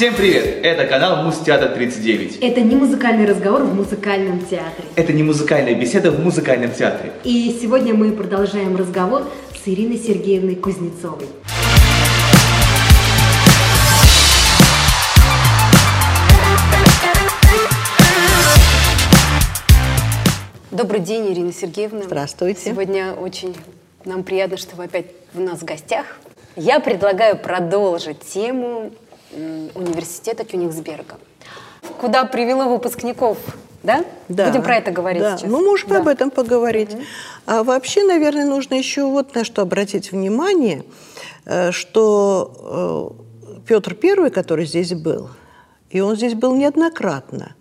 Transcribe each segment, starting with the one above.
Всем привет! Это канал Муз-театр 39. Это не музыкальный разговор в музыкальном театре. Это не музыкальная беседа в музыкальном театре. И сегодня мы продолжаем разговор с Ириной Сергеевной Кузнецовой. Добрый день, Ирина Сергеевна. Здравствуйте. Сегодня очень нам приятно, что вы опять у нас в гостях. Я предлагаю продолжить тему университета Кёнигсберга. Куда привело выпускников да? Да. Будем про это говорить да. сейчас. Ну, можем да. об этом поговорить. Угу. А вообще, наверное, нужно еще вот на что обратить внимание, э, что э, Петр I, который здесь был, и он здесь был неоднократно,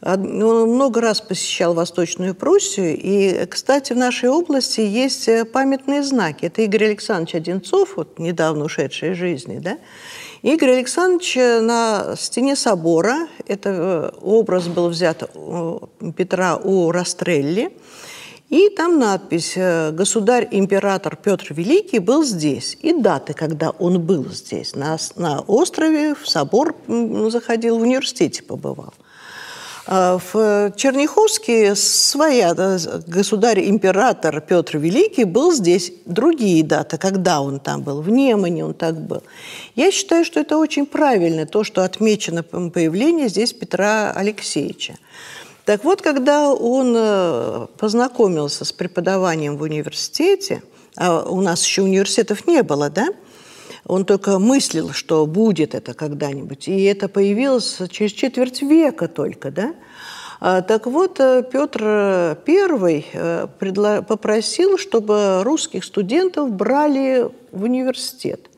он много раз посещал Восточную Пруссию, и, кстати, в нашей области есть э, памятные знаки. Это Игорь Александрович Одинцов, вот недавно ушедший из жизни, да, Игорь Александрович на стене собора, это э, образ был взят у Петра у Растрелли, и там надпись э, «Государь-император Петр Великий был здесь». И даты, когда он был здесь. На, на острове, в собор заходил, в университете побывал. А в Черняховске своя государь-император Петр Великий был здесь. Другие даты, когда он там был. В Немане он так был. Я считаю, что это очень правильно, то, что отмечено появление здесь Петра Алексеевича. Так вот, когда он э, познакомился с преподаванием в университете, а у нас еще университетов не было, да, он только мыслил, что будет это когда-нибудь. И это появилось через четверть века только, да? А, так вот, э, Петр I э, попросил, чтобы русских студентов брали в университет.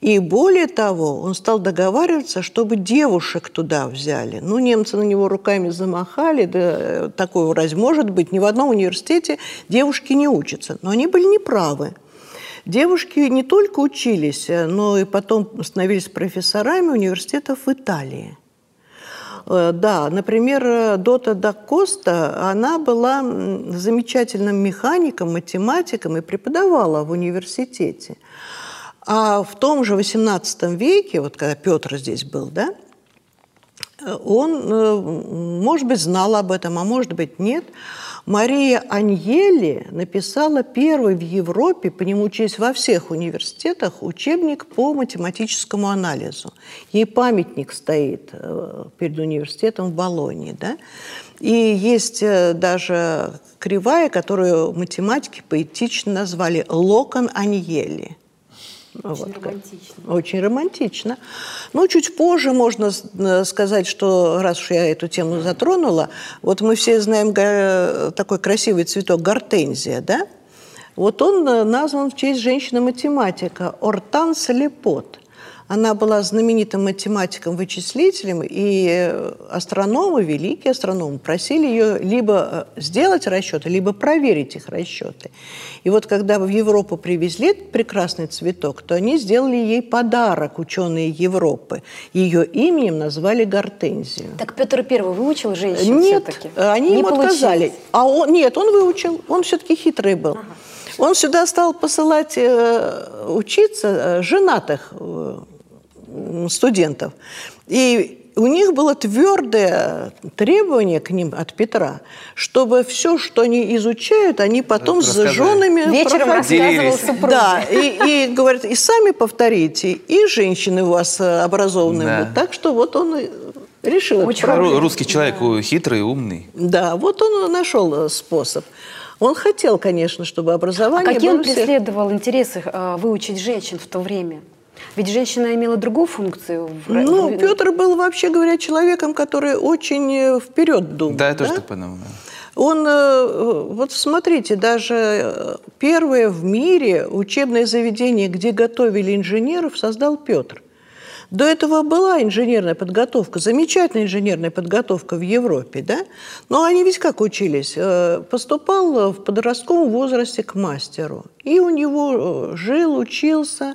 И более того, он стал договариваться, чтобы девушек туда взяли. Ну, немцы на него руками замахали, да э, такое разве может быть? Ни в одном университете девушки не учатся. Но они были неправы. Девушки не только учились, э, но и потом становились профессорами университетов в Италии. Э, да, например, Дота да Коста, она была замечательным механиком, математиком и преподавала в университете. А в том же XVIII веке, вот когда Петр здесь был, да, он, э, может быть, знал об этом, а может быть, нет – Мария Аньели написала первый в Европе, по нему учились во всех университетах, учебник по математическому анализу. Ей памятник стоит э, перед университетом в Болонии. Да? И есть э, даже кривая, которую математики поэтично назвали «Локон Аньели». Очень вот. романтично. Очень романтично. Ну, чуть позже можно э, сказать, что раз уж я эту тему затронула, вот мы все знаем такой красивый цветок гортензия, да? Вот он э, назван в честь женщины-математика Ортанс Лепот – она была знаменитым математиком-вычислителем, и э, астрономы, великие астрономы, просили ее либо э, сделать расчеты, либо проверить их расчеты. И вот когда в Европу привезли этот прекрасный цветок, то они сделали ей подарок, ученые Европы. Ее именем назвали Гортензию. Так Петр Первый выучил женщин Нет, они Не ему получилось. отказали. А он, нет, он выучил, он все-таки хитрый был. Ага. Он сюда стал посылать э, учиться э, женатых э, студентов. И у них было твердое требование к ним от Петра, чтобы все, что они изучают, они потом с женами вечером рассказывал супруге. Да, и, и говорят, и сами повторите, и женщины у вас образованные да. будут. Так что вот он решил. Очень русский человек да. хитрый, умный. Да, вот он нашел способ. Он хотел, конечно, чтобы образование. А какие он всех... преследовал интересы э, выучить женщин в то время? Ведь женщина имела другую функцию. Ну, Петр был, вообще говоря, человеком, который очень э, вперед думал. Да, я тоже да? так понял. Он, э, вот смотрите, даже э, первое в мире учебное заведение, где готовили инженеров, создал Петр. До этого была инженерная подготовка, замечательная инженерная подготовка в Европе, да? Но они ведь как учились? Поступал в подростковом возрасте к мастеру. И у него жил, учился,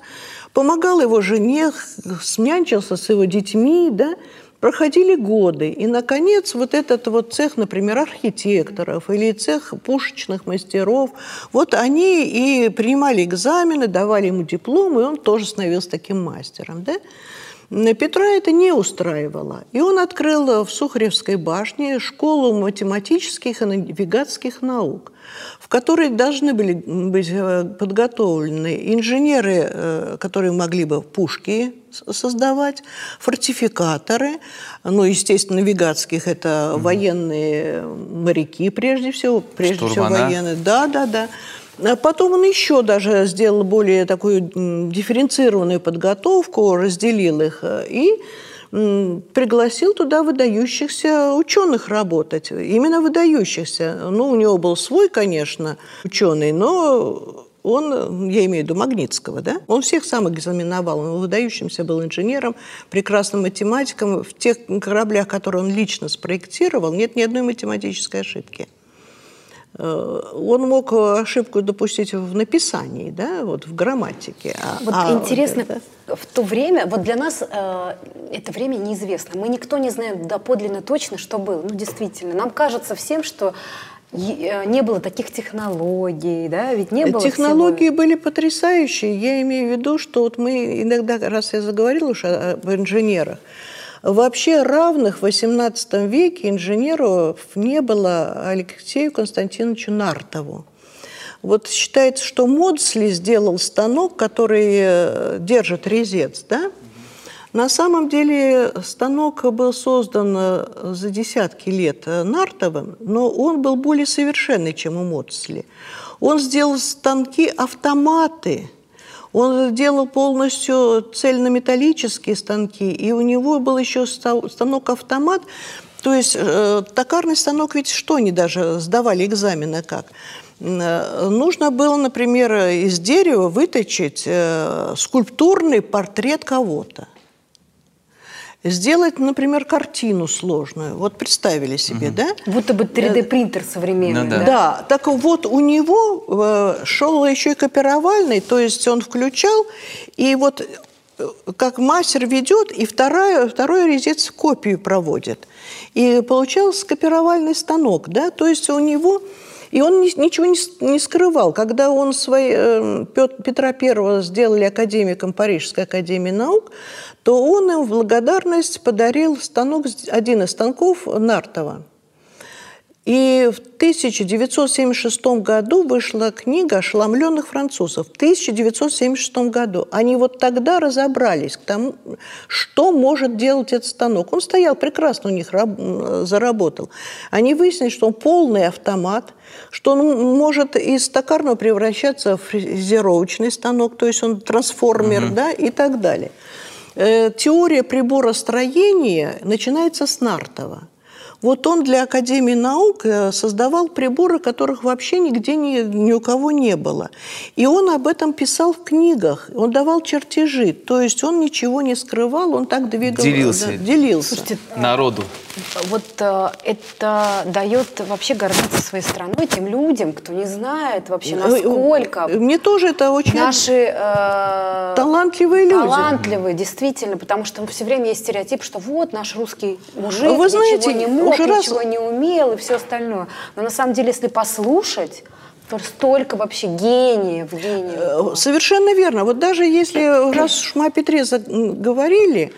помогал его жене, смянчился с его детьми, да, проходили годы, и, наконец, вот этот вот цех, например, архитекторов или цех пушечных мастеров, вот они и принимали экзамены, давали ему диплом, и он тоже становился таким мастером, да. Петра это не устраивало. И он открыл в Сухаревской башне школу математических и навигатских наук, в которой должны были быть э, подготовлены инженеры, э, которые могли бы пушки создавать, фортификаторы, ну, естественно, навигатских это угу. военные моряки прежде всего, прежде Штурмана. всего военные. Да, да, да. А потом он еще даже сделал более такую дифференцированную подготовку, разделил их э, и пригласил туда выдающихся ученых работать. Именно выдающихся. Ну, у него был свой, конечно, ученый, но он, я имею в виду Магнитского, да, он всех сам экзаменовал, он выдающимся был инженером, прекрасным математиком. В тех кораблях, которые он лично спроектировал, нет ни одной математической ошибки. Э, он мог ошибку допустить в написании, да, вот в грамматике. А, вот а, интересно, это... в то время, вот для нас э, это время неизвестно. Мы никто не знаем доподлинно точно, что было. Ну, действительно, нам кажется всем, что э, не было таких технологий, да, ведь не было Технологии всего... были потрясающие. Я имею в виду, что вот мы иногда, раз я заговорила уж об инженерах, Вообще равных в XVIII веке инженеров не было Алексею Константиновичу Нартову. Вот считается, что Модсли сделал станок, который э, держит резец, да? На самом деле станок был создан э, за десятки лет э, Нартовым, но он был более совершенный, чем у Модсли. Он сделал станки-автоматы – он делал полностью цельнометаллические станки, и у него был еще станок-автомат, то есть э, токарный станок ведь что они даже сдавали экзамены как? Э, нужно было, например, из дерева выточить э, скульптурный портрет кого-то. Сделать, например, картину сложную. Вот представили себе, угу. да? Будто бы 3D-принтер современный. Ну, да. да, так вот у него э, шел еще и копировальный, то есть он включал, и вот э, как мастер ведет, и вторая, второй резец копию проводит. И получался копировальный станок, да, то есть у него... И он ничего не, скрывал. Когда он свой, э, Петра I сделали академиком Парижской академии наук, то он им в благодарность подарил станок, один из станков Нартова. И в 1976 году вышла книга «Ошеломленных французов». В 1976 году они вот тогда разобрались к тому, что может делать этот станок. Он стоял прекрасно у них, заработал. Они выяснили, что он полный автомат, что он может из токарного превращаться в фрезеровочный станок, то есть он трансформер, угу. да, и так далее. Э, теория приборостроения начинается с Нартова. Вот он для Академии наук э, создавал приборы, которых вообще нигде ни, ни у кого не было. И он об этом писал в книгах, он давал чертежи. То есть он ничего не скрывал, он так двигал. Делился. Да, делился. Слушайте, народу. Вот э, это дает вообще гордиться своей страной, тем людям, кто не знает вообще, насколько... Мне тоже это очень... Наши... Э, талантливые люди. Талантливые, действительно, потому что все время есть стереотип, что вот наш русский мужик Вы знаете, ничего не мог, уже ничего раз... не умел и все остальное. Но на самом деле, если послушать, столько вообще гениев, гениев. Э, совершенно верно. Вот даже если, раз уж мы о Петре говорили,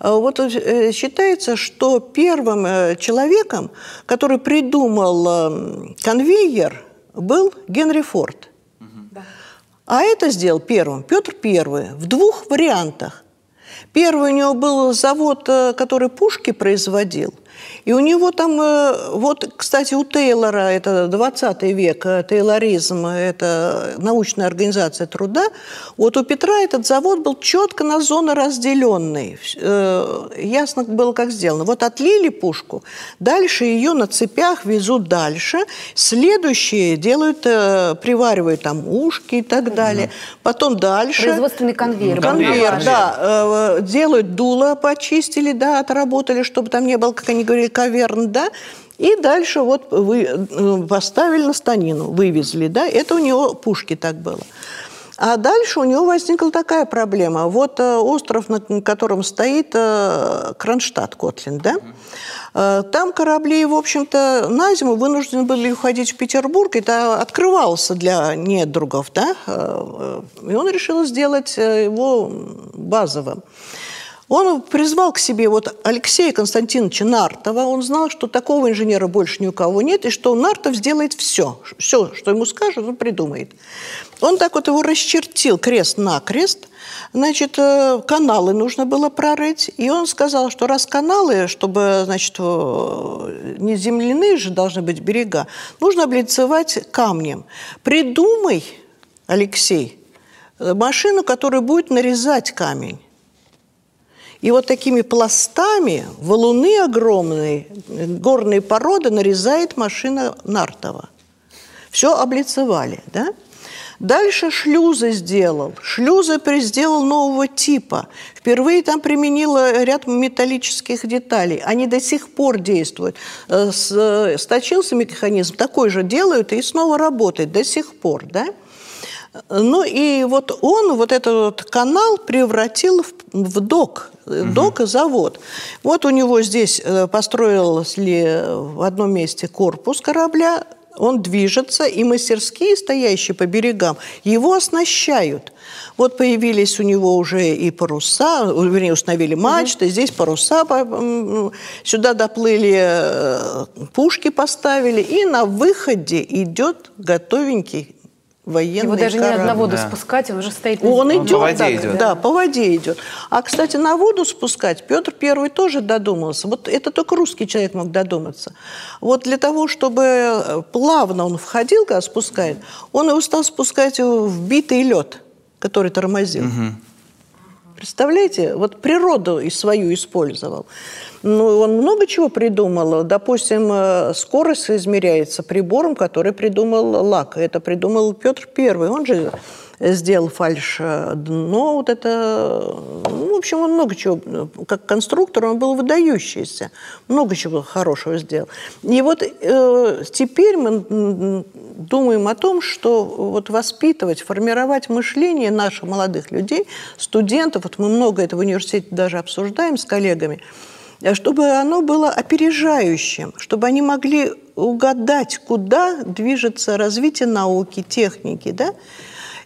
э, вот э, считается, что первым человеком, который придумал конвейер, был Генри Форд. А это сделал первым Петр I в двух вариантах. Первый у него был завод, который пушки производил – и у него там, э, вот, кстати, у Тейлора, это 20 век, э, тейлоризм, это научная организация труда, вот у Петра этот завод был четко на зоны разделенный. Э, ясно было, как сделано. Вот отлили пушку, дальше ее на цепях везут дальше, следующие делают, приваривают там ушки и так далее. Потом дальше... Производственный конвейер. Конвейер, да. Делают дуло, почистили, да, отработали, чтобы там не было, как они говорили, каверн, да, и дальше вот вы э, поставили на станину, вывезли, да, это у него пушки так было. А дальше у него возникла такая проблема. Вот э, остров, на котором стоит э, Кронштадт, Котлин, да? Э, там корабли, в общем-то, на зиму вынуждены были уходить в Петербург. Это открывался для недругов, да? Э, и он решил сделать э, его базовым. Он призвал к себе вот Алексея Константиновича Нартова. Он знал, что такого инженера больше ни у кого нет, и что Нартов сделает все. Все, что ему скажут, он придумает. Он так вот его расчертил крест-накрест. Значит, э, каналы нужно было прорыть. И он сказал, что раз каналы, чтобы, значит, э, не земляные же должны быть берега, нужно облицевать камнем. Придумай, Алексей, э, машину, которая будет нарезать камень. И вот такими пластами валуны огромные, горные породы нарезает машина Нартова. Все облицевали, да? Дальше шлюзы сделал. Шлюзы сделал нового типа. Впервые там применила ряд металлических деталей. Они до сих пор действуют. Э, сточился механизм, такой же делают и снова работает до сих пор, да? Ну и вот он вот этот вот канал превратил в, в док, угу. док и завод. Вот у него здесь э, построился ли в одном месте корпус корабля, он движется, и мастерские, стоящие по берегам, его оснащают. Вот появились у него уже и паруса, вернее, установили мачты, угу. здесь паруса, сюда доплыли, э, пушки поставили, и на выходе идет готовенький военный Его даже корабль. на воду да. спускать, он уже стоит на Он идет, по воде так, идет. Да, по воде идет. А, кстати, на воду спускать Петр Первый тоже додумался. Вот это только русский человек мог додуматься. Вот для того, чтобы э, плавно он входил, когда спускает, он его стал спускать в битый лед, который тормозил. Угу. Представляете? Вот природу и свою использовал. Ну, он много чего придумал. Допустим, э, скорость измеряется прибором, который придумал Лак. Это придумал Петр Первый. Он же сделал фальш дно, вот это, ну, в общем, он много чего, как конструктор он был выдающийся, много чего хорошего сделал. И вот э, теперь мы думаем о том, что вот воспитывать, формировать мышление наших молодых людей, студентов, вот мы много этого в университете даже обсуждаем с коллегами, чтобы оно было опережающим, чтобы они могли угадать, куда движется развитие науки, техники, да,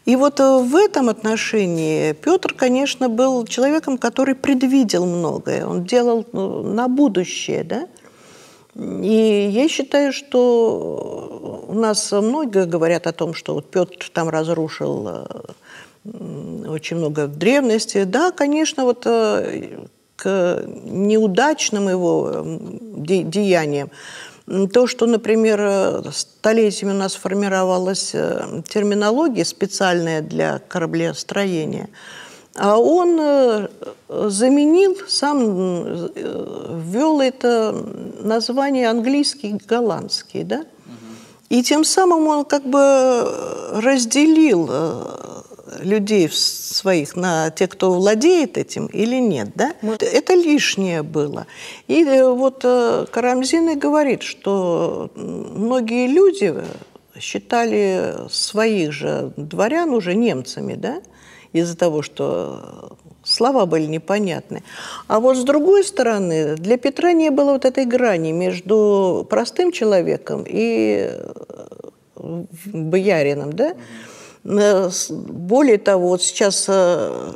и вот э, в этом отношении Петр, конечно, был человеком, который предвидел многое. Он делал ну, на будущее, да? И я считаю, что у нас много говорят о том, что вот Петр там разрушил э, очень много в древности. Да, конечно, вот э, к неудачным его деяниям то, что, например, столетиями у нас формировалась э, терминология специальная для кораблестроения, а он э, заменил, сам э, ввел это название английский, голландский, да? И тем самым он как бы разделил людей своих на тех, кто владеет этим или нет, да? Вот. Это лишнее было. И э, вот э, Карамзин и говорит, что многие люди считали своих же дворян уже немцами, да? Из-за того, что слова были непонятны. А вот с другой стороны, для Петра не было вот этой грани между простым человеком и э, боярином, да? Э, более того, вот сейчас э,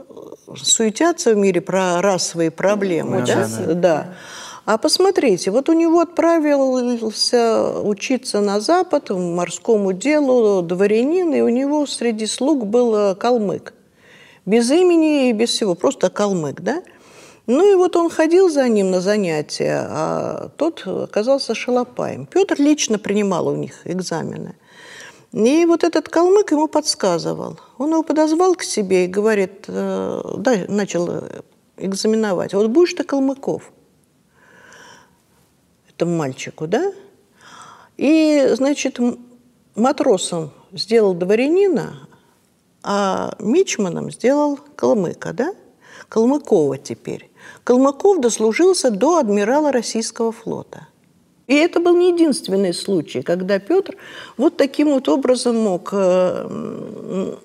суетятся в мире про расовые проблемы, да? да? да. А посмотрите, вот у него отправился учиться на Запад, морскому делу, дворянин, и у него среди слуг был калмык. Без имени и без всего, просто калмык, да? Ну и вот он ходил за ним на занятия, а тот оказался шалопаем. Петр лично принимал у них экзамены – и вот этот калмык ему подсказывал. Он его подозвал к себе и говорит, э, да, начал экзаменовать. Вот будешь ты калмыков этому мальчику, да? И, значит, матросом сделал дворянина, а мичманом сделал калмыка, да? Калмыкова теперь. Калмыков дослужился до адмирала российского флота – и это был не единственный случай, когда Петр вот таким вот образом мог э,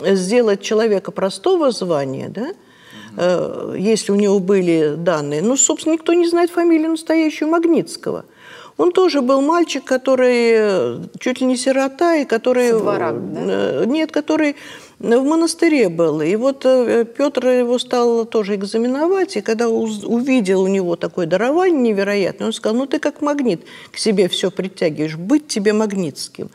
сделать человека простого звания, да, э, если у него были данные. Ну, собственно, никто не знает фамилию настоящую Магнитского. Он тоже был мальчик, который чуть ли не сирота, и который... Со двора, да? Нет, который в монастыре был. И вот э, Петр его стал тоже экзаменовать, и когда увидел у него такое дарование невероятное, он сказал, ну ты как магнит к себе все притягиваешь, быть тебе магнитским.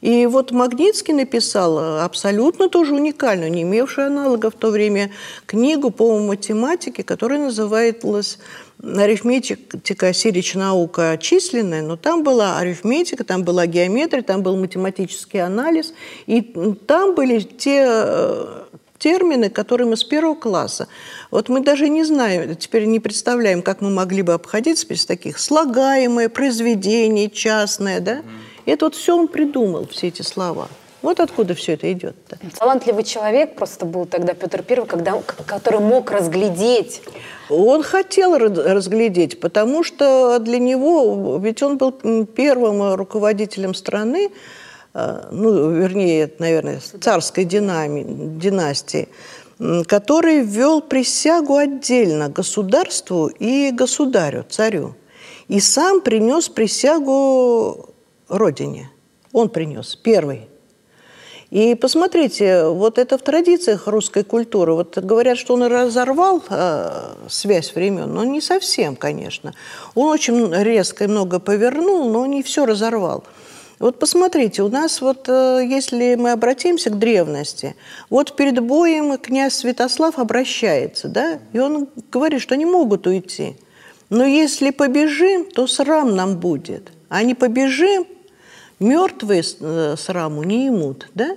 И вот Магнитский написал абсолютно тоже уникальную, не имевшую аналога в то время, книгу по математике, которая называлась арифметика Сирич наука численная, но там была арифметика, там была геометрия, там был математический анализ, и там были те э, термины, которые мы с первого класса. Вот мы даже не знаем, теперь не представляем, как мы могли бы обходиться без таких слагаемое, произведение частное, да? Это вот все он придумал, все эти слова. Вот откуда все это идет. -то. Талантливый человек просто был тогда Петр I, когда, который мог разглядеть. Он хотел разглядеть, потому что для него, ведь он был первым руководителем страны, э, ну, вернее, наверное, царской динами, династии, который ввел присягу отдельно государству и государю, царю. И сам принес присягу родине. Он принес первый. И посмотрите, вот это в традициях русской культуры. Вот говорят, что он разорвал э, связь времен, но не совсем, конечно. Он очень резко и много повернул, но не все разорвал. Вот посмотрите, у нас вот, э, если мы обратимся к древности, вот перед боем князь Святослав обращается, да, и он говорит, что не могут уйти. Но если побежим, то срам нам будет. А не побежим, мертвые э, сраму не имут, да?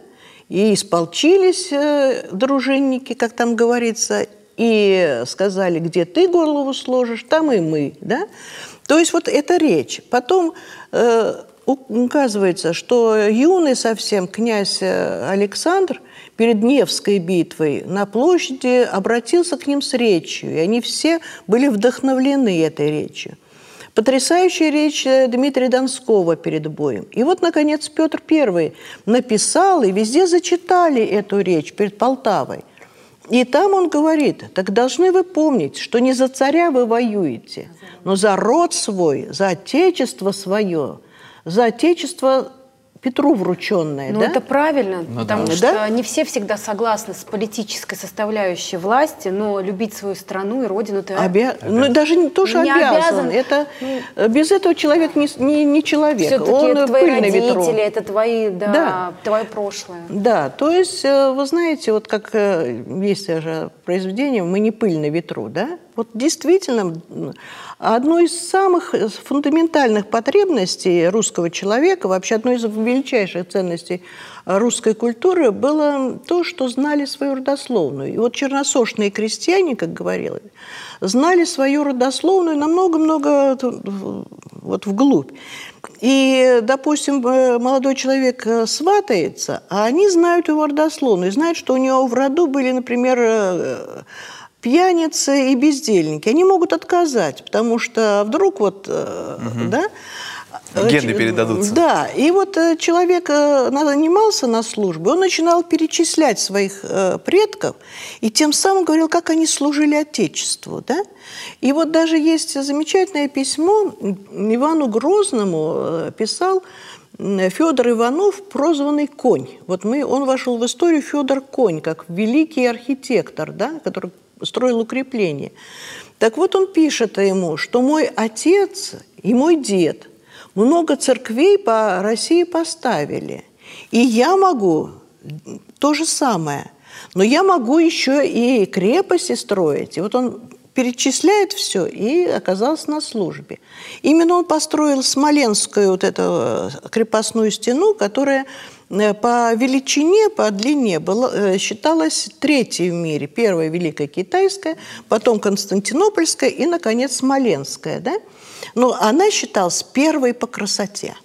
И исполчились э, дружинники, как там говорится, и сказали, где ты голову сложишь, там и мы, да? То есть вот эта речь. Потом э, указывается, что юный совсем князь э, Александр перед Невской битвой на площади обратился к ним с речью, и они все были вдохновлены этой речью. Потрясающая речь э, Дмитрия Донского перед боем. И вот, наконец, Петр I написал, и везде зачитали эту речь перед Полтавой. И там он говорит, так должны вы помнить, что не за царя вы воюете, но за род свой, за отечество свое, за отечество Петру врученное, ну, да? это правильно, ну, потому да. что да? не все всегда согласны с политической состоявущей власти, но любить свою страну и родину ты Обя... Ну, даже не то, что не обязан. обязан. Это... Ну, Без этого человек не, не, не человек. Все-таки Он это твои родители, это твои, да, Да. твое прошлое. Да, то есть, э, вы знаете, вот как э, есть же произведение «Мы не пыль на ветру», да? Вот действительно, одно из самых фундаментальных потребностей русского человека, вообще одной из величайших ценностей русской культуры было то, что знали свою родословную. И вот черносошные крестьяне, как говорилось, знали свою родословную намного-много вот вглубь. И, допустим, э, молодой человек э, сватается, а они знают его родословную, знают, что у него в роду были, например, э, пьяницы и бездельники. Они могут отказать, потому что вдруг вот, угу. да, Гены передадутся. Да, и вот человек нанимался на службу, он начинал перечислять своих предков, и тем самым говорил, как они служили Отечеству, да? И вот даже есть замечательное письмо Ивану Грозному писал Федор Иванов, прозванный Конь. Вот мы, он вошел в историю Федор Конь, как великий архитектор, да, который строил укрепление. Так вот он пишет ему, что мой отец и мой дед много церквей по России поставили. И я могу то же самое. Но я могу еще и крепости строить. И вот он перечисляет все и оказался на службе. Именно он построил Смоленскую вот эту э, крепостную стену, которая по величине, по длине была, э, считалась третьей в мире. Первая Великая Китайская, потом Константинопольская и, наконец, Смоленская. Да? Но она считалась первой по красоте.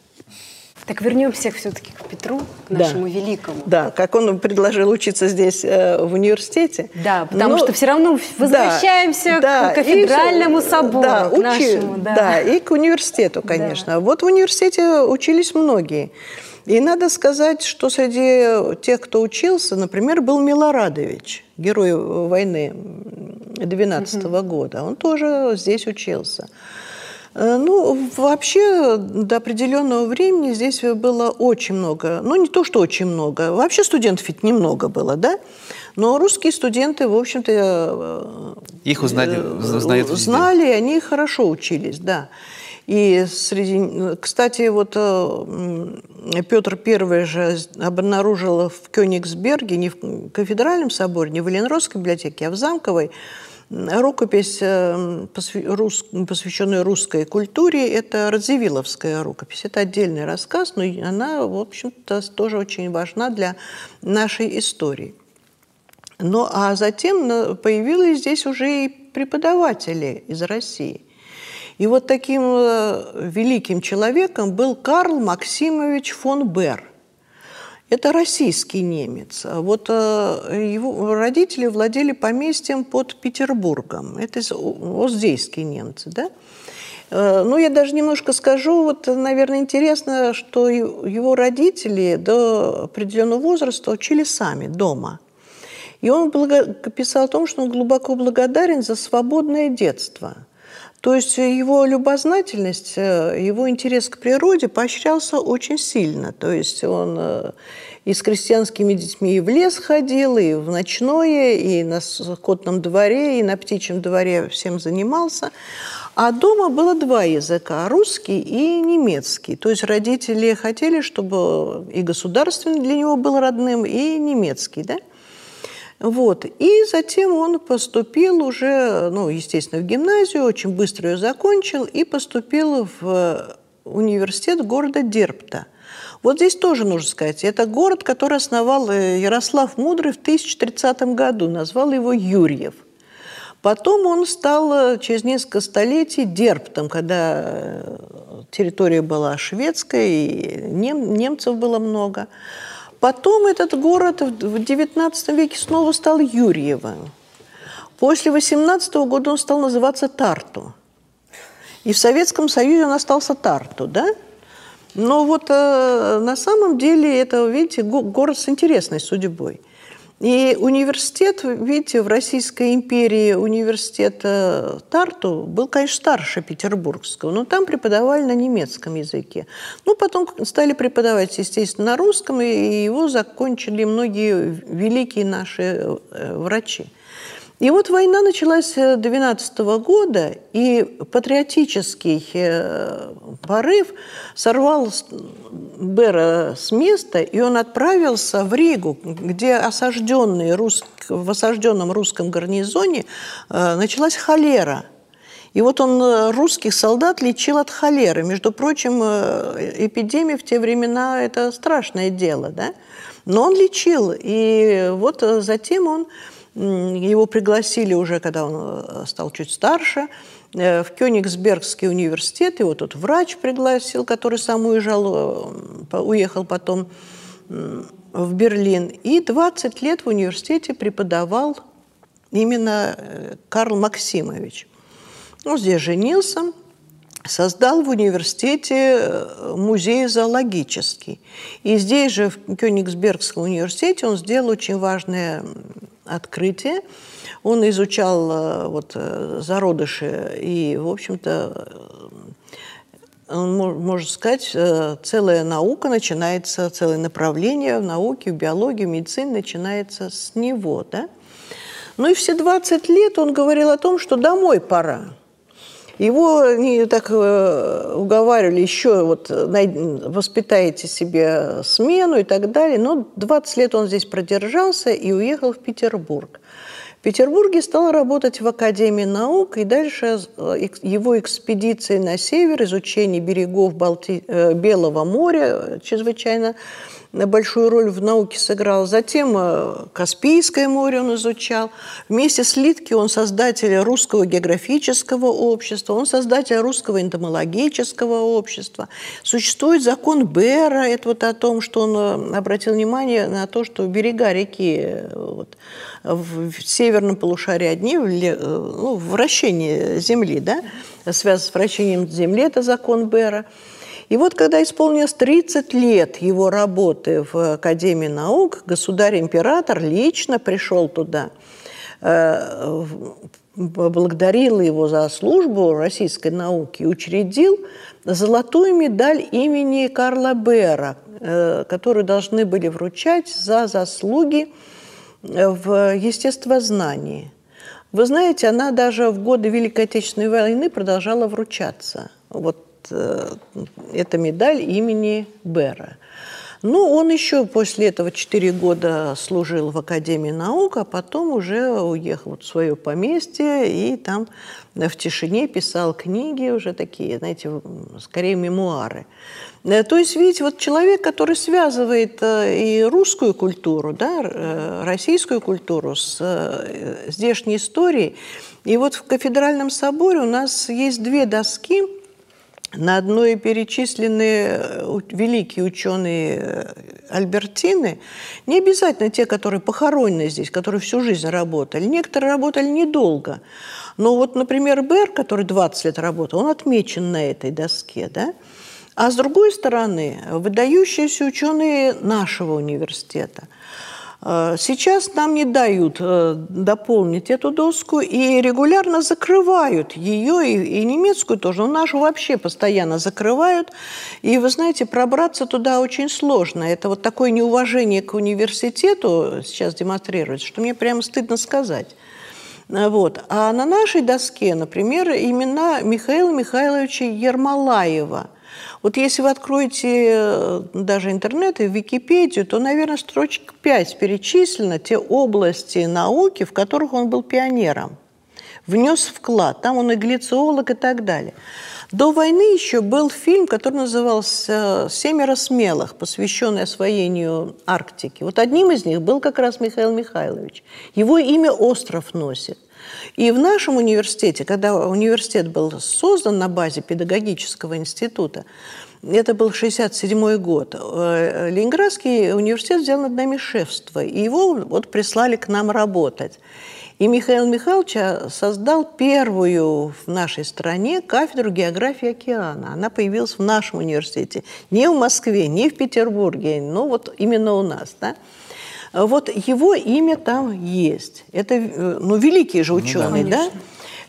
Так вернемся все-таки к Петру, к нашему да. великому. Да, как он предложил учиться здесь э, в университете. Да, потому Но, что все равно возвращаемся да, к кафедральному и, собору, да, к учи, нашему. Да. да, и к университету, конечно. Да. Вот в университете учились многие. И надо сказать, что среди тех, кто учился, например, был Милорадович, герой войны 12 -го угу. года. Он тоже здесь учился. Э, ну, вообще, до определенного времени здесь было очень много. Ну, не то, что очень много. Вообще студентов ведь немного было, да? Но русские студенты, в общем-то... Э, Их узнали, узнают везде. Знали, они хорошо учились, да. И среди... Кстати, вот Петр I же обнаружил в Кёнигсберге, не в кафедральном соборе, не в Эленросской библиотеке, а в Замковой, Рукопись, э, посвященная русской культуре, это Радзивилловская рукопись. Это отдельный рассказ, но она, в общем-то, тоже очень важна для нашей истории. Ну, а затем э, появились здесь уже и преподаватели из России. И вот таким э, великим человеком был Карл Максимович фон Берр – это российский немец. Вот э, его родители владели поместьем под Петербургом. Это оздейские немцы, да? Э, ну, я даже немножко скажу, вот, наверное, интересно, что его родители до определенного возраста учили сами дома. И он писал о том, что он глубоко благодарен за свободное детство – то есть его любознательность, э, его интерес к природе поощрялся очень сильно. То есть он э, и с крестьянскими детьми и в лес ходил, и в ночное, и на скотном дворе, и на птичьем дворе всем занимался. А дома было два языка – русский и немецкий. То есть родители хотели, чтобы и государственный для него был родным, и немецкий, да? Вот. И затем он поступил уже, ну, естественно, в гимназию, очень быстро ее закончил и поступил в университет города Дерпта. Вот здесь тоже нужно сказать, это город, который основал э, Ярослав Мудрый в 1030 году, назвал его Юрьев. Потом он стал э, через несколько столетий Дерптом, когда э, территория была шведская, и нем, немцев было много. Потом этот город в XIX веке снова стал Юрьевым. После 18 года он стал называться Тарту. И в Советском Союзе он остался Тарту, да? Но вот э, на самом деле это, видите, город с интересной судьбой. И университет, видите, в Российской империи университет э, Тарту был, конечно, старше Петербургского, но там преподавали на немецком языке. Ну, потом стали преподавать, естественно, на русском, и его закончили многие великие наши э, врачи. И вот война началась 12 года, и патриотический э, порыв сорвал Бера с места, и он отправился в Ригу, где осажденные рус... в осажденном русском гарнизоне э, началась холера. И вот он э, русских солдат лечил от холеры. Между прочим, эпидемия в те времена – это страшное дело, да? Но он лечил, и вот затем он его пригласили уже, когда он э, стал чуть старше, э, в Кёнигсбергский университет. Его тут врач пригласил, который сам уезжал, э, уехал потом в Берлин. И 20 лет в университете преподавал именно Карл Максимович. Он здесь женился, создал в университете музей зоологический. И здесь же, в Кёнигсбергском университете, он сделал очень важное открытие. Он изучал э, вот, э, зародыши и, в общем-то, э, можно сказать, целая наука начинается, целое направление в науке, в биологии, в медицине начинается с него. Да? Ну и все 20 лет он говорил о том, что домой пора. Его не так уговаривали еще, вот, воспитаете себе смену и так далее. Но 20 лет он здесь продержался и уехал в Петербург. Петербурге стал работать в Академии наук, и дальше э, его экспедиции на север, изучение берегов Балти... Э, Белого моря чрезвычайно большую роль в науке сыграл. Затем э, Каспийское море он изучал. Вместе с Литки он создатель Русского географического общества, он создатель Русского энтомологического общества. Существует закон Бера, это вот о том, что он э, обратил внимание на то, что берега реки э, вот, в северном полушарии одни, в, ну, вращение Земли, да, связано с вращением Земли, это закон Бера. И вот когда исполнилось 30 лет его работы в Академии наук, государь-император лично пришел туда, э, поблагодарил его за службу российской науки учредил золотую медаль имени Карла Бера, э, которую должны были вручать за заслуги в естествознании. Вы знаете, она даже в годы Великой Отечественной войны продолжала вручаться. Вот э, эта медаль имени Бера. Ну, он еще после этого четыре года служил в Академии наук, а потом уже уехал в свое поместье и там в тишине писал книги уже такие, знаете, скорее мемуары. Э, то есть, видите, вот человек, который связывает э, и русскую культуру, да, российскую культуру с здешней историей. И вот в кафедральном соборе у нас есть две доски – на одной перечислены э, великие ученые э, Альбертины, не обязательно те, которые похоронены здесь, которые всю жизнь работали. Некоторые работали недолго. Но вот, например, Бер, который 20 лет работал, он отмечен на этой доске. Да? А с другой стороны, выдающиеся ученые нашего университета – сейчас нам не дают э, дополнить эту доску и регулярно закрывают ее, и, и немецкую тоже, но нашу вообще постоянно закрывают. И вы знаете, пробраться туда очень сложно. Это вот такое неуважение к университету сейчас демонстрируется, что мне прямо стыдно сказать. Э, вот. А на нашей доске, например, имена Михаила Михайловича Ермолаева – вот если вы откроете э, даже интернет и Википедию, то, наверное, строчек 5 перечислено те области науки, в которых он был пионером. Внес вклад. Там он и глициолог и так далее. До войны еще был фильм, который назывался «Семеро смелых», посвященный освоению Арктики. Вот одним из них был как раз Михаил Михайлович. Его имя остров носит. И в нашем университете, когда университет был создан на базе педагогического института, это был 67 год. Э, Ленинградский университет взял над нами шефство, и его вот прислали к нам работать. И Михаил Михайлович создал первую в нашей стране кафедру географии океана. Она появилась в нашем университете. Не в Москве, не в Петербурге, но вот именно у нас. Да? Вот его имя там есть. Это, э, ну, великий же ученый, ну, да?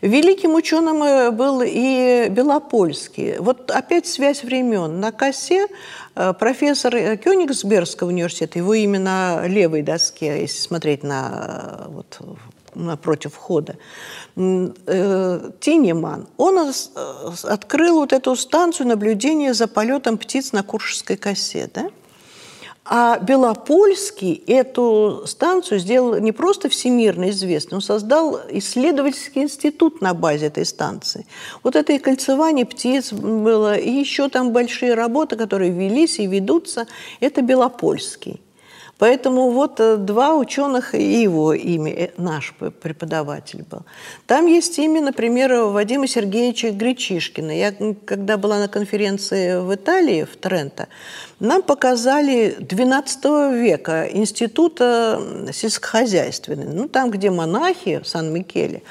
Великим ученым э, был и Белопольский. Вот опять связь времен. На косе э, профессор Кёнигсбергского университета, его имя на левой доске, если смотреть на, вот, напротив входа, Тинеман, он открыл вот эту станцию наблюдения за полетом птиц на Куршской косе. Да? А Белопольский эту станцию сделал не просто всемирно известной, он создал исследовательский институт на базе этой станции. Вот это и кольцевание птиц было, и еще там большие работы, которые велись и ведутся, это Белопольский. Поэтому вот э, два ученых и его имя, э, наш преподаватель был. Там есть имя, например, Вадима Сергеевича Гречишкина. Я, когда была на конференции в Италии, в Тренто, нам показали 12 века института сельскохозяйственный. Ну, там, где монахи в Сан-Микеле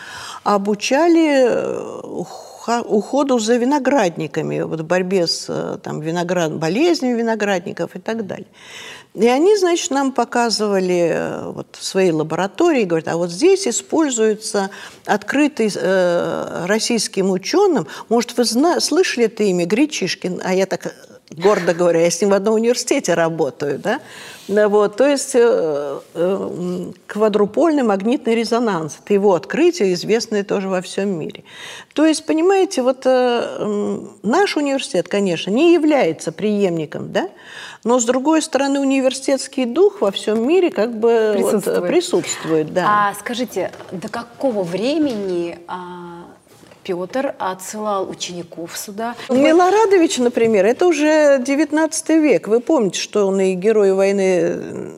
обучали э, уходу за виноградниками, вот борьбе с там, виноград, болезнями виноградников и так далее. И они, значит, нам показывали э, вот, свои лаборатории, говорят, а вот здесь используется открытый э, российским ученым, может, вы зна- слышали это имя Гречишкин, а я так гордо говоря, я с ним в одном университете работаю, да, вот, то есть э, э, квадрупольный магнитный резонанс, это его открытие, известное тоже во всем мире. То есть, понимаете, вот э, наш университет, конечно, не является преемником, да, но, с другой стороны, университетский дух во всем мире как бы присутствует. Вот, присутствует да. А скажите, до какого времени а, Петр отсылал учеников сюда? Милорадович, например, это уже 19 век. Вы помните, что он и герой войны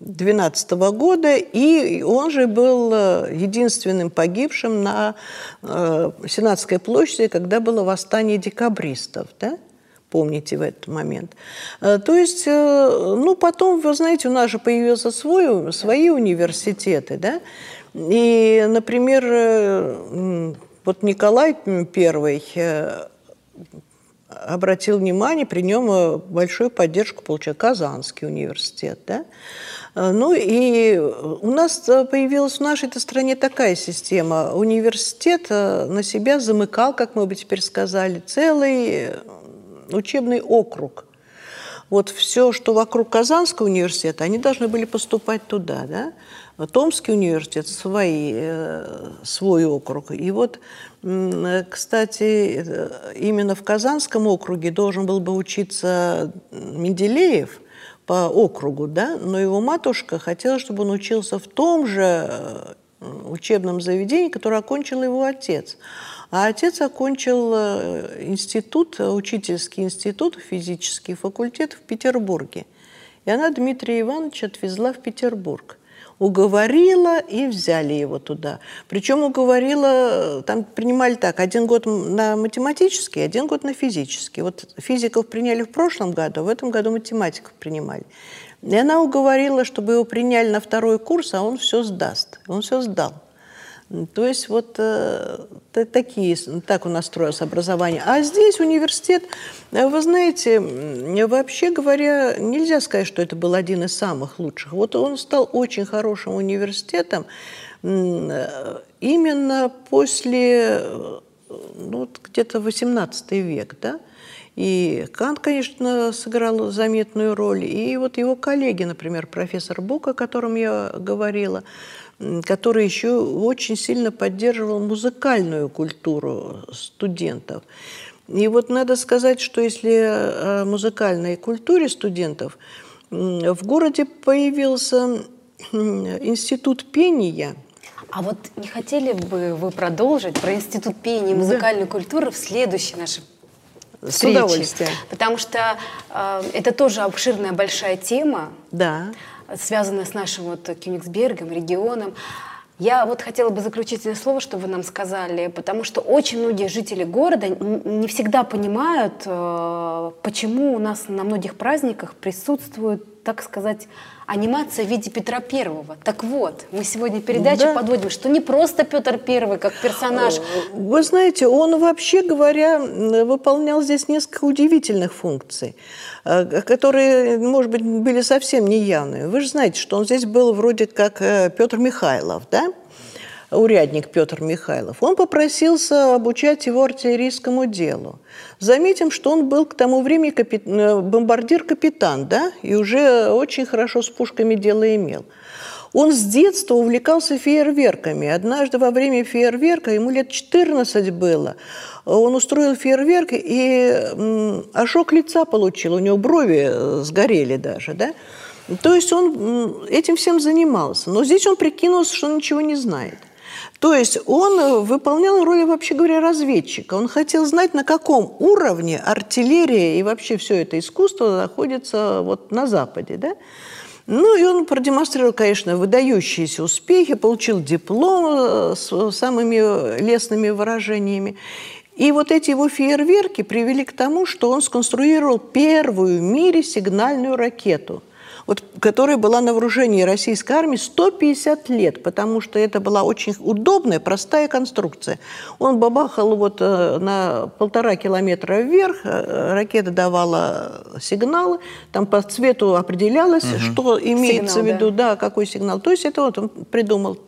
12 года, и он же был э, единственным погибшим на э, Сенатской площади, когда было восстание декабристов. Да? помните в этот момент. Э, то есть, э, ну, потом, вы знаете, у нас же появился свой, свои университеты, да, и, например, вот Николай I обратил внимание, при нем э, большую поддержку получил Казанский университет. Да? Э, ну и у нас появилась в нашей стране такая система. Университет на себя замыкал, как мы бы теперь сказали, целый учебный округ. Вот все, что вокруг Казанского университета, они должны были поступать туда, да? Томский университет свои, э, свой округ. И вот, кстати, э, именно в Казанском округе должен был бы учиться Менделеев по округу, да, но его матушка хотела, чтобы он учился в том же э, учебном заведении, которое окончил его отец. А отец окончил институт, учительский институт, физический факультет в Петербурге. И она Дмитрия Ивановича отвезла в Петербург уговорила и взяли его туда. Причем уговорила, там принимали так, один год на математический, один год на физический. Вот физиков приняли в прошлом году, в этом году математиков принимали. И она уговорила, чтобы его приняли на второй курс, а он все сдаст. Он все сдал. То есть вот э, такие, так у нас строилось образование. А здесь университет, э, вы знаете, вообще говоря, нельзя сказать, что это был один из самых лучших. Вот он стал очень хорошим университетом э, именно после, э, ну, где-то 18 век, да, и Кант, конечно, сыграл заметную роль. И вот его коллеги, например, профессор Бук, о котором я говорила, который еще очень сильно поддерживал музыкальную культуру студентов. И вот надо сказать, что если о музыкальной культуре студентов, в городе появился институт пения. А вот не хотели бы вы продолжить про институт пения и музыкальной да. культуры в следующей нашей встречи? С удовольствием. Потому что э, это тоже обширная большая тема. Да связанная с нашим вот Кёнигсбергом, регионом. Я вот хотела бы заключительное слово, чтобы вы нам сказали, потому что очень многие жители города не всегда понимают, э, почему у нас на многих праздниках присутствует, так сказать, анимация в виде Петра Первого. Так вот, мы сегодня передачу да. подводим, что не просто Петр Первый как персонаж. Э, вы знаете, он вообще говоря выполнял здесь несколько удивительных функций. Э, которые, может быть, были совсем неявные. Вы же знаете, что он здесь был вроде как э, Петр Михайлов, да? Урядник Петр Михайлов, он попросился обучать его артиллерийскому делу. Заметим, что он был к тому времени капит... Э, бомбардир-капитан, да, и уже очень хорошо с пушками дело имел. Он с детства увлекался фейерверками. Однажды во время фейерверка, ему лет 14 было, он устроил фейерверк и ожог лица получил, у него брови э, сгорели даже, да? То есть он этим всем занимался. Но здесь он прикинулся, что ничего не знает. То есть он э, выполнял роль, вообще говоря, разведчика. Он хотел знать, на каком уровне артиллерия и вообще все это искусство находится вот на Западе. Да? Ну и он продемонстрировал, конечно, выдающиеся успехи, получил диплом э, с самыми лестными выражениями. И вот эти его фейерверки привели к тому, что он сконструировал первую в мире сигнальную ракету, вот, которая была на вооружении российской армии 150 лет, потому что это была очень удобная, простая конструкция. Он бабахал вот э, на полтора километра вверх, э, ракета давала сигналы, там по цвету определялось, угу. что имеется сигнал, в виду, да. да, какой сигнал. То есть это вот он придумал.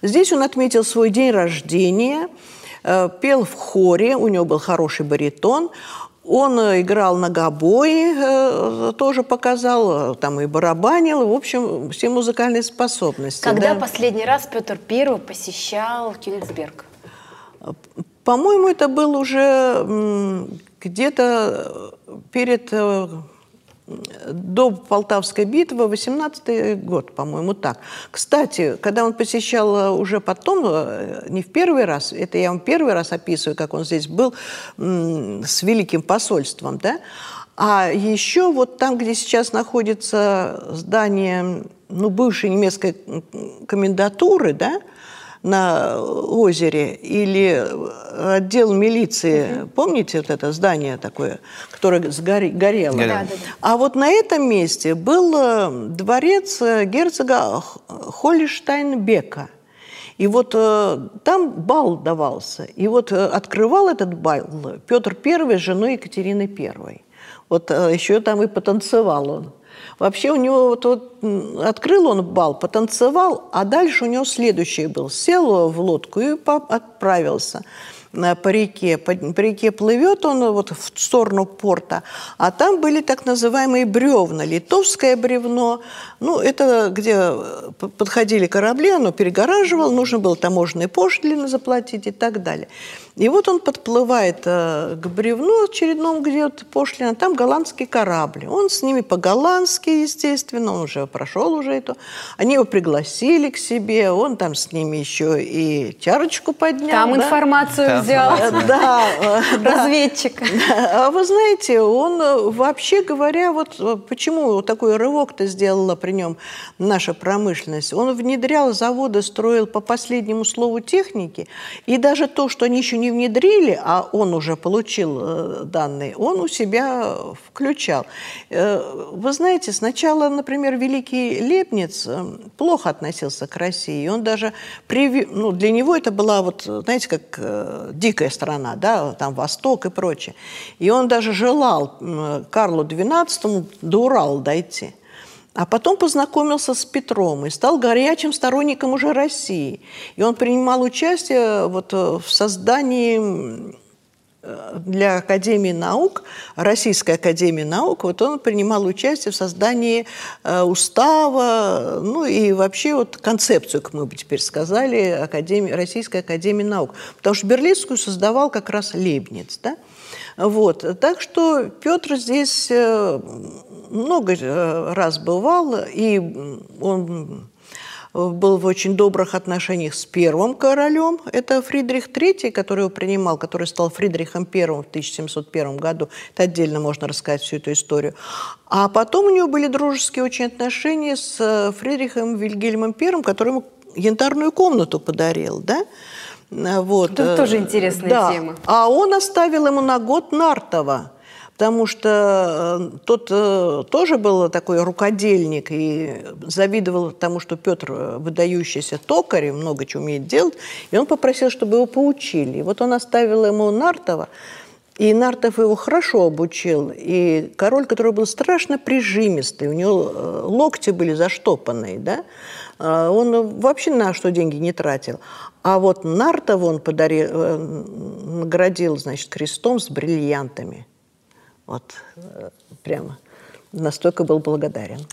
Здесь он отметил свой день рождения – Э, пел в хоре, у него был хороший баритон. Он э, играл на гобое, э, тоже показал, там и барабанил, в общем, все музыкальные способности. Когда да. последний раз Петр I посещал Кёнигсберг? По-моему, это был уже где-то перед до Полтавской битвы, 18 год, по-моему, так. Кстати, когда он посещал э, уже потом, э, не в первый раз, это я вам первый раз описываю, как он здесь был с великим посольством, да, а еще вот там, где сейчас находится здание ну, бывшей немецкой комендатуры, да, на озере или отдел милиции, угу. помните вот это здание такое, которое сгоре, горело? Да, да, да. А вот на этом месте был э, дворец э, герцога Холлиштайнбека. И вот э, там бал давался. И вот э, открывал этот бал Петр I с женой Екатерины I. Вот э, еще там и потанцевал он. Вообще у него вот, вот открыл он бал, потанцевал, а дальше у него следующий был. Сел в лодку и отправился по реке. По, по реке плывет он вот в сторону порта, а там были так называемые бревна, литовское бревно. Ну, это где э, подходили корабли, оно перегораживало, нужно было таможенные пошлины заплатить и так далее. И вот он подплывает э, к бревну очередному, где вот пошлина, там голландские корабли. Он с ними по-голландски, естественно, он уже прошел уже это. Они его пригласили к себе, он там с ними еще и чарочку поднял. Там да? информацию там взял. Да. Разведчик. А вы знаете, он э, вообще говоря, вот э, почему такой рывок-то сделала при нем наша промышленность? Он внедрял заводы, строил по последнему слову техники, и даже то, что они еще не внедрили, а он уже получил э, данные, он у себя включал. Э, вы знаете, сначала, например, великий Лепниц э, плохо относился к России. Он даже, приви... ну, для него это была, вот, знаете, как дикая страна, да, там Восток и прочее. И он даже желал Карлу XII до Урала дойти. А потом познакомился с Петром и стал горячим сторонником уже России. И он принимал участие вот э, в создании э, для Академии наук, Российской Академии наук, вот он принимал участие в создании э, устава, ну и вообще вот концепцию, как мы бы теперь сказали, Академии, Российской Академии наук. Потому что Берлинскую создавал как раз Лейбниц, да? Вот. Так что Петр здесь э, много э, раз бывал, и он был в очень добрых отношениях с первым королем. Это Фридрих III, который его принимал, который стал Фридрихом I в 1701 году. Это отдельно можно рассказать всю эту историю. А потом у него были дружеские очень отношения с э, Фридрихом Вильгельмом I, который ему янтарную комнату подарил, да? Вот. Это тоже интересная да. тема. А он оставил ему на год Нартова, потому что э, тот э, тоже был такой рукодельник и завидовал тому, что Петр э, выдающийся токарь, много чего умеет делать, и он попросил, чтобы его поучили. И вот он оставил ему Нартова, и Нартов его хорошо обучил. И король, который был страшно прижимистый, у него локти были заштопанные, да, он вообще на что деньги не тратил. А вот Нартова он подарил, наградил, значит, крестом с бриллиантами. Вот э, прямо настолько был благодарен.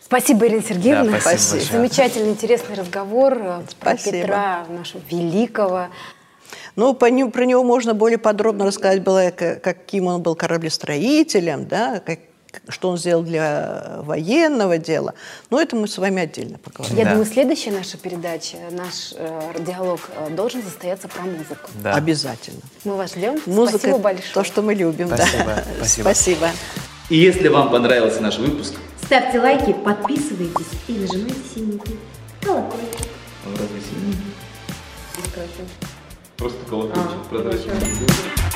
Спасибо, Ирина Сергеевна. Да, спасибо. спасибо. Замечательный, интересный разговор э, про Петра, нашего великого. Ну, по нему, про него можно более подробно рассказать было, каким он был кораблестроителем, да, как, что он сделал для военного дела. Но это мы с вами отдельно поговорим. Я да. думаю, следующая наша передача, наш э, диалог э, должен состояться про музыку. Да. Обязательно. Мы вас ждем. Музыка Спасибо большое. То, что мы любим. Спасибо. Да. Спасибо. Спасибо. И если вам понравился наш выпуск, ставьте лайки, подписывайтесь и нажимайте синенький колокольчик. Он разве синий? Просто колокольчик а, прозрачный.